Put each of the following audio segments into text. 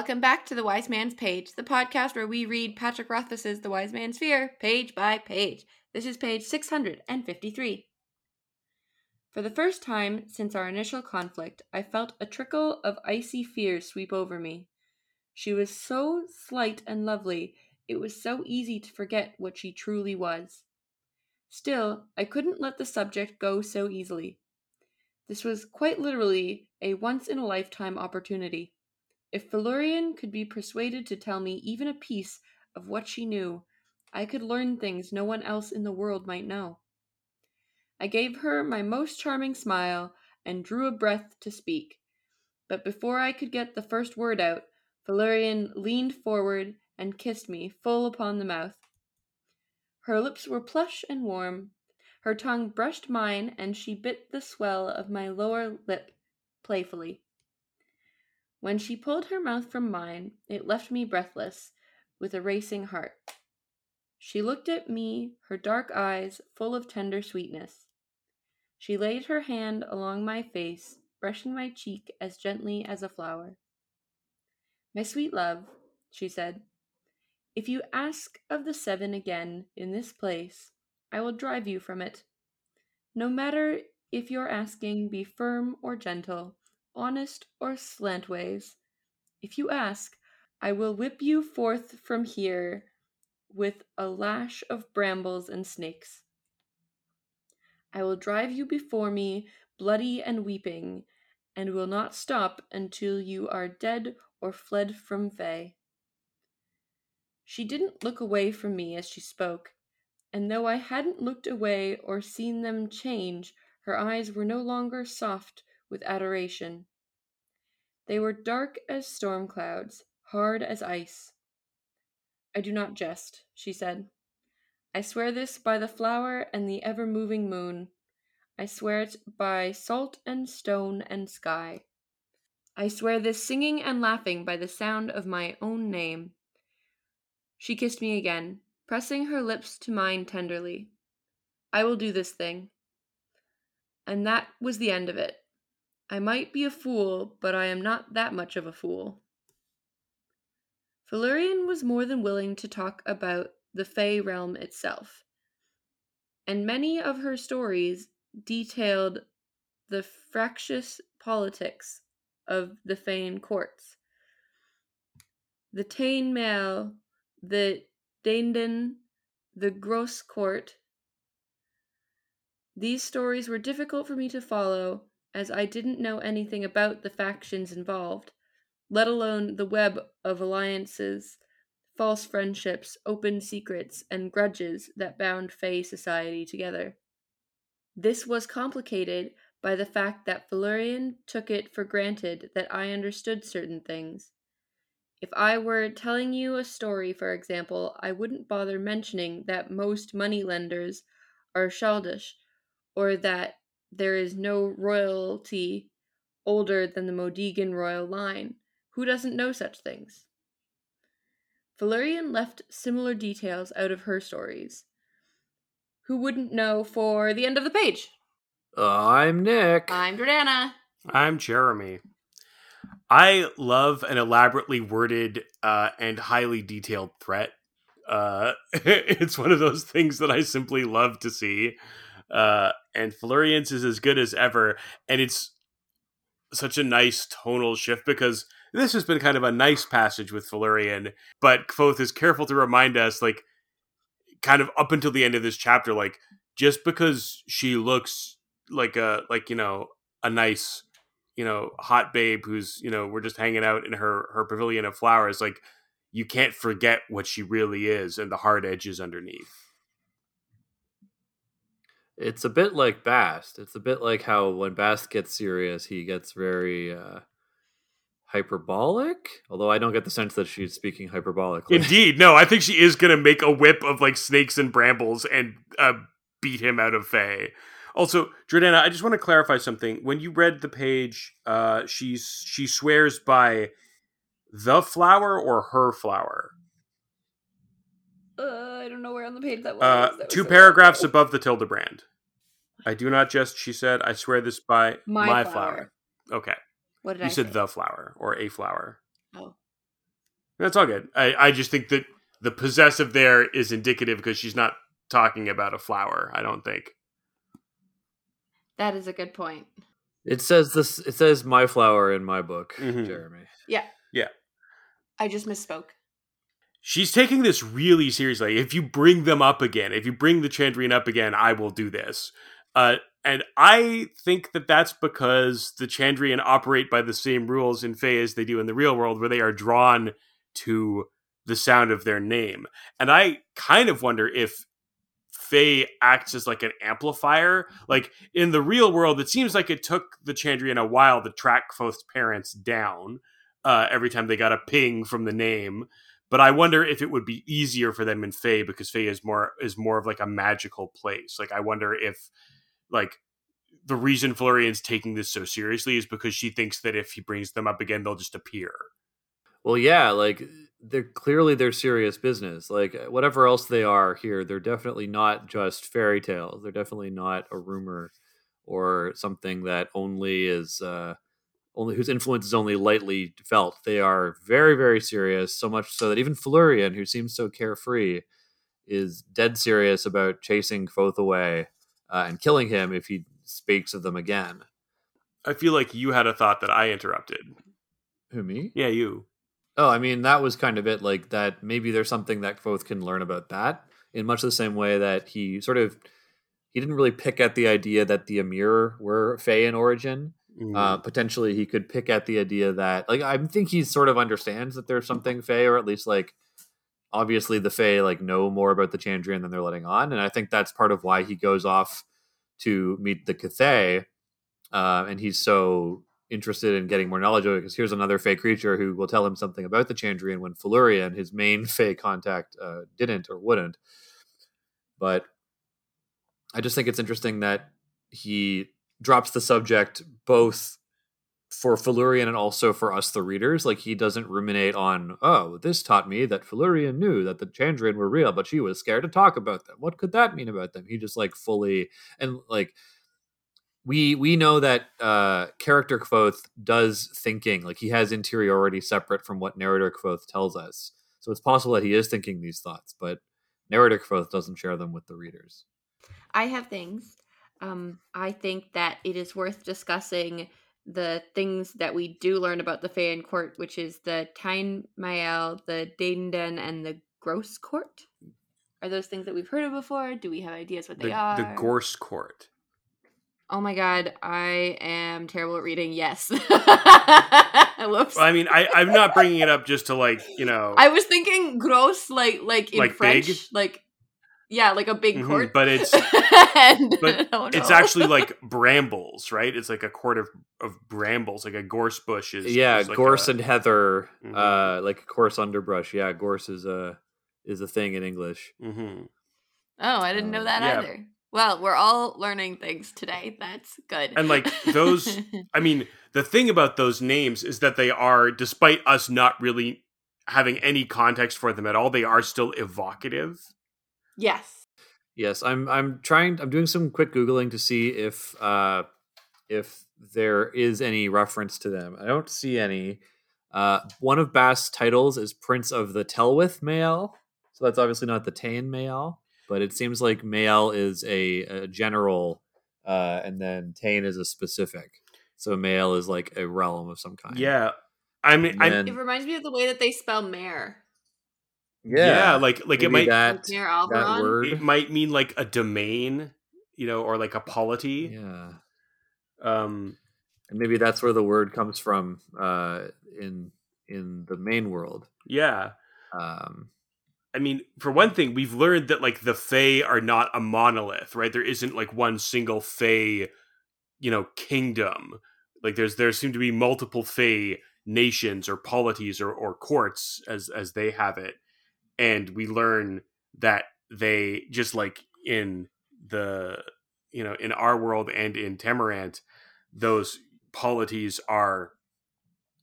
Welcome back to The Wise Man's Page, the podcast where we read Patrick Rothfuss's The Wise Man's Fear page by page. This is page 653. For the first time since our initial conflict, I felt a trickle of icy fear sweep over me. She was so slight and lovely, it was so easy to forget what she truly was. Still, I couldn't let the subject go so easily. This was quite literally a once in a lifetime opportunity. If Felurian could be persuaded to tell me even a piece of what she knew, I could learn things no one else in the world might know. I gave her my most charming smile and drew a breath to speak. But before I could get the first word out, Felurian leaned forward and kissed me full upon the mouth. Her lips were plush and warm. Her tongue brushed mine, and she bit the swell of my lower lip playfully. When she pulled her mouth from mine, it left me breathless, with a racing heart. She looked at me, her dark eyes full of tender sweetness. She laid her hand along my face, brushing my cheek as gently as a flower. My sweet love, she said, if you ask of the seven again in this place, I will drive you from it. No matter if your asking be firm or gentle, honest or slantways, if you ask, I will whip you forth from here with a lash of brambles and snakes. I will drive you before me, bloody and weeping, and will not stop until you are dead or fled from Fae. She didn't look away from me as she spoke, and though I hadn't looked away or seen them change, her eyes were no longer soft with adoration. They were dark as storm clouds, hard as ice. I do not jest, she said. I swear this by the flower and the ever moving moon. I swear it by salt and stone and sky. I swear this singing and laughing by the sound of my own name. She kissed me again, pressing her lips to mine tenderly. I will do this thing. And that was the end of it. I might be a fool, but I am not that much of a fool. Felurian was more than willing to talk about the Fey realm itself, and many of her stories detailed the fractious politics of the Faen courts. The Tain Mail the Daindan, the Gross Court. These stories were difficult for me to follow, as I didn't know anything about the factions involved, let alone the web of alliances, false friendships, open secrets, and grudges that bound Fey society together. This was complicated by the fact that Felurian took it for granted that I understood certain things, if I were telling you a story, for example, I wouldn't bother mentioning that most moneylenders are Shaldish, or that there is no royalty older than the Modegan royal line. Who doesn't know such things? Felurian left similar details out of her stories. Who wouldn't know for the end of the page? I'm Nick. I'm Jordana. I'm Jeremy. I love an elaborately worded uh, and highly detailed threat. Uh, it's one of those things that I simply love to see. Uh, and Felurian's is as good as ever. And it's such a nice tonal shift because this has been kind of a nice passage with Felurian, but Kvothe is careful to remind us, like, kind of up until the end of this chapter, like, just because she looks like a, like, you know, a nice you know hot babe who's you know we're just hanging out in her her pavilion of flowers like you can't forget what she really is and the hard edges underneath it's a bit like bast it's a bit like how when bast gets serious he gets very uh hyperbolic although i don't get the sense that she's speaking hyperbolically indeed no i think she is gonna make a whip of like snakes and brambles and uh, beat him out of Fae. Also, Jordana, I just want to clarify something. When you read the page, uh, she's she swears by the flower or her flower. Uh, I don't know where on the page that was. Uh, that two was paragraphs above the tilde brand. I do not just. She said, "I swear this by My my, flower. flower. Okay, What did you I said say? the flower or a flower. Oh, That's all good. I, I just think that the possessive there is indicative because she's not talking about a flower. I don't think. That is a good point. It says this. It says my flower in my book, Mhm. Jeremy. Yeah. Yeah. I just misspoke. She's taking this really seriously. If you bring them up again, if you bring the Chandrian up again, I will do this. Uh, and I think that that's because the Chandrian operate by the same rules in Fae as they do in the real world, where they are drawn to the sound of their name. And I kind of wonder if Fae acts as like an amplifier. Like in the real world, it seems like it took the Chandrian a while to track Kvothe's parents down uh, every time they got a ping from the name. But I wonder if it would be easier for them in Fae because Fae is more is more of like a magical place. Like I wonder if like the reason Felurian's taking this so seriously is because she thinks that if he brings them up again, they'll just appear. Well, yeah, like they're clearly they're serious business. Like whatever else they are here, they're definitely not just fairy tales. They're definitely not a rumor or something that only is uh, only whose influence is only lightly felt. They are very, very serious. So much so that even Felurian, who seems so carefree, is dead serious about chasing Kvothe away uh, and killing him if he speaks of them again. I feel like you had a thought that I interrupted. Who me? Yeah, you. Oh, I mean, that was kind of it. Like that, maybe there's something that Kvothe can learn about that in much the same way that he sort of he didn't really pick at the idea that the Amyr were Fey in origin. Mm. Uh, potentially, he could pick at the idea that, like, I think he sort of understands that there's something Fey, or at least like obviously the Fey like know more about the Chandrian than they're letting on, and I think that's part of why he goes off to meet the Cthaeh, uh, and he's so interested in getting more knowledge of it because here's another Fey creature who will tell him something about the Chandrian when Felurian, his main Fey contact, uh, didn't or wouldn't. But I just think it's interesting that he drops the subject both for Felurian and also for us, the readers. Like he doesn't ruminate on, oh, this taught me that Felurian knew that the Chandrian were real, but she was scared to talk about them. What could that mean about them? He just like fully and like we we know that uh character Kvothe does thinking, like he has interiority separate from what narrator Kvothe tells us. So it's possible that he is thinking these thoughts, but narrator Kvothe doesn't share them with the readers. I have things. Um, I think that it is worth discussing the things that we do learn about the Faean court, which is the Tyne Mael, the Daden, and the Gross court. Are those things that we've heard of before? Do we have ideas what they the, are? the Gorse Court. Oh my god, I am terrible at reading. Yes. Whoops. Well, I mean, I, I'm not bringing it up just to like you know, I was thinking gross, like like in Like French, big? like yeah, like a big Mhm, court. but it's- And- but oh it's actually like brambles, right? It's like a court of, of brambles, like a gorse bush is. yeah, is like gorse a- and heather, Mhm. uh, like coarse underbrush. Yeah, gorse is a is a thing in English. Mhm. Oh, I didn't know Uh, that yeah. either. Well, we're all learning things today. That's good. And, like, those- I mean, the thing about those names is that they are, despite us not really having any context for them at all, they are still evocative. Yes. Yes, I'm I'm trying I'm doing some quick googling to see if uh if there is any reference to them. I don't see any. Uh one of Bast's titles is Prince of the Telwith Mael. So that's obviously not the Tain Mael, but it seems like Mael is a, a general uh and then Tain is a specific. So Mael is like a realm of some kind. Yeah. I mean, I'm, then- It reminds me of the way that they spell mare. Yeah. like like it might that that word. it might mean like a domain, you know, or like a polity. Yeah. Um, And maybe that's where the word comes from uh in in the main world. yeah. Um I mean, for one thing, we've learned that like the Fae are not a monolith, right? There isn't like one single Fae, you know, kingdom. Like there's there seem to be multiple Fae nations or polities or, or courts as as they have it. And we learn that they just like in the you know, in our world and in Temerant, those polities are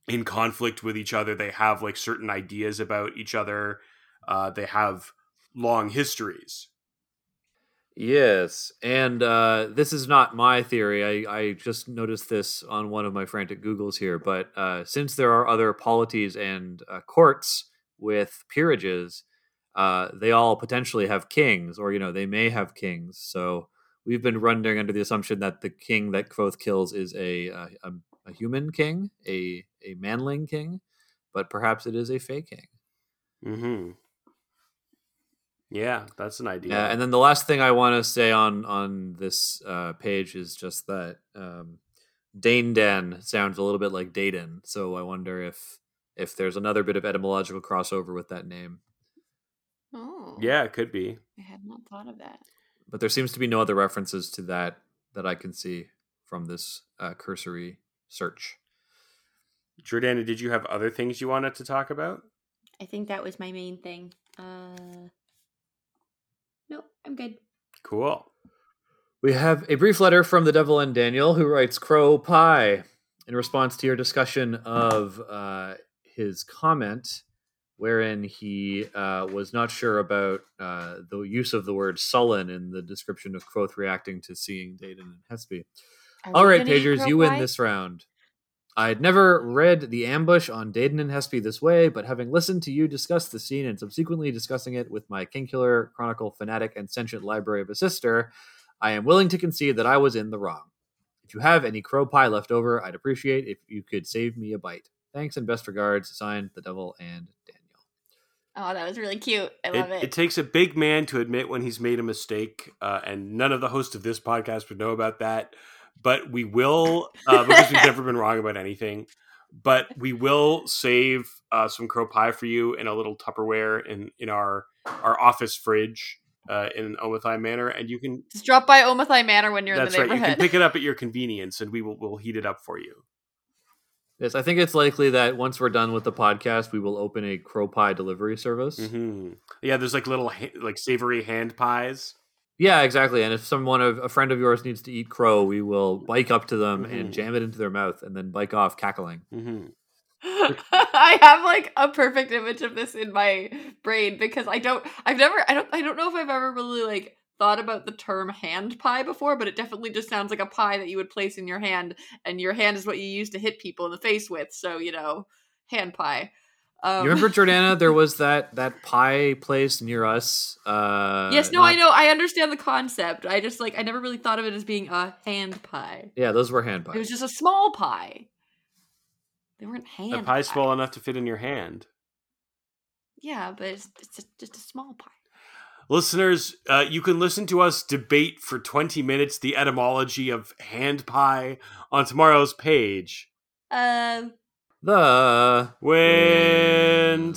in conflict with each other. They have like certain ideas about each other. Uh, they have long histories. Yes, and uh, this is not my theory. I, I just noticed this on one of my frantic Googles here. But uh, since there are other polities and uh, courts with peerages, uh, they all potentially have kings, or you know, they may have kings. So we've been running under the assumption that the king that Kvothe kills is a a, a, a human king, a a manling king, but perhaps it is a fey king. Mm-hmm. Yeah, that's an idea. Yeah, and then the last thing I want to say on on this uh, page is just that um, Danedan sounds a little bit like Dedan, so I wonder if if there's another bit of etymological crossover with that name. Oh. yeah, it could be. I had not thought of that. But there seems to be no other references to that that I can see from this uh, cursory search. Jordana, did you have other things you wanted to talk about? I think that was my main thing. Uh No, I'm good. Cool. We have a brief letter from the Devil and Daniel, who writes Crow Pie in response to your discussion of uh, his comment, wherein he uh, was not sure about uh, the use of the word sullen in the description of Kvothe reacting to seeing Dedan and Hespe. Are All right, Pagers, you win this round. I'd never read The Ambush on Dedan and Hespe this way, but having listened to you discuss the scene and subsequently discussing it with my Kingkiller Chronicle fanatic and sentient library of a sister, I am willing to concede that I was in the wrong. If you have any crow pie left over, I'd appreciate if you could save me a bite. Thanks and best regards. Signed, The Devil and. Oh, that was really cute. I It, love it. it takes a big man to admit when he's made a mistake, uh, and none of the hosts of this podcast would know about that. But we will, uh, because we've never been wrong about anything. But we will save uh, some crow pie for you in a little Tupperware in in our our office fridge uh, in Omathai Manor, and you can. Just drop by Omathai Manor when you're in the right. You can pick it up at your convenience, and we will we'll heat it up for you. Yes, I think it's likely that once we're done with the podcast, we will open a crow pie delivery service. hmm Yeah, there's like little ha- like savory hand pies. Yeah, exactly. And if someone of a friend of yours needs to eat crow, we will bike up to them and Mhm. jam it into their mouth and then bike off cackling. hmm I have like a perfect image of this in my brain because I don't I've never I don't I don't know if I've ever really like thought about the term hand pie before, but it definitely just sounds like a pie that you would place in your hand and your hand is what you use to hit people in the face with. So, you know, hand pie. Um, you remember Jordana? There was that that pie place near us. Uh, Yes, no, not- I know. I understand the concept. I just like I never really thought of it as being a hand pie. Yeah, those were hand pies. It was just a small pie. They weren't hand. A pie small enough to fit in your hand. Yeah, but it's, it's just, just a small pie. Listeners, uh, you can listen to us debate for 20 minutes the etymology of hand pie on tomorrow's page. Um. the When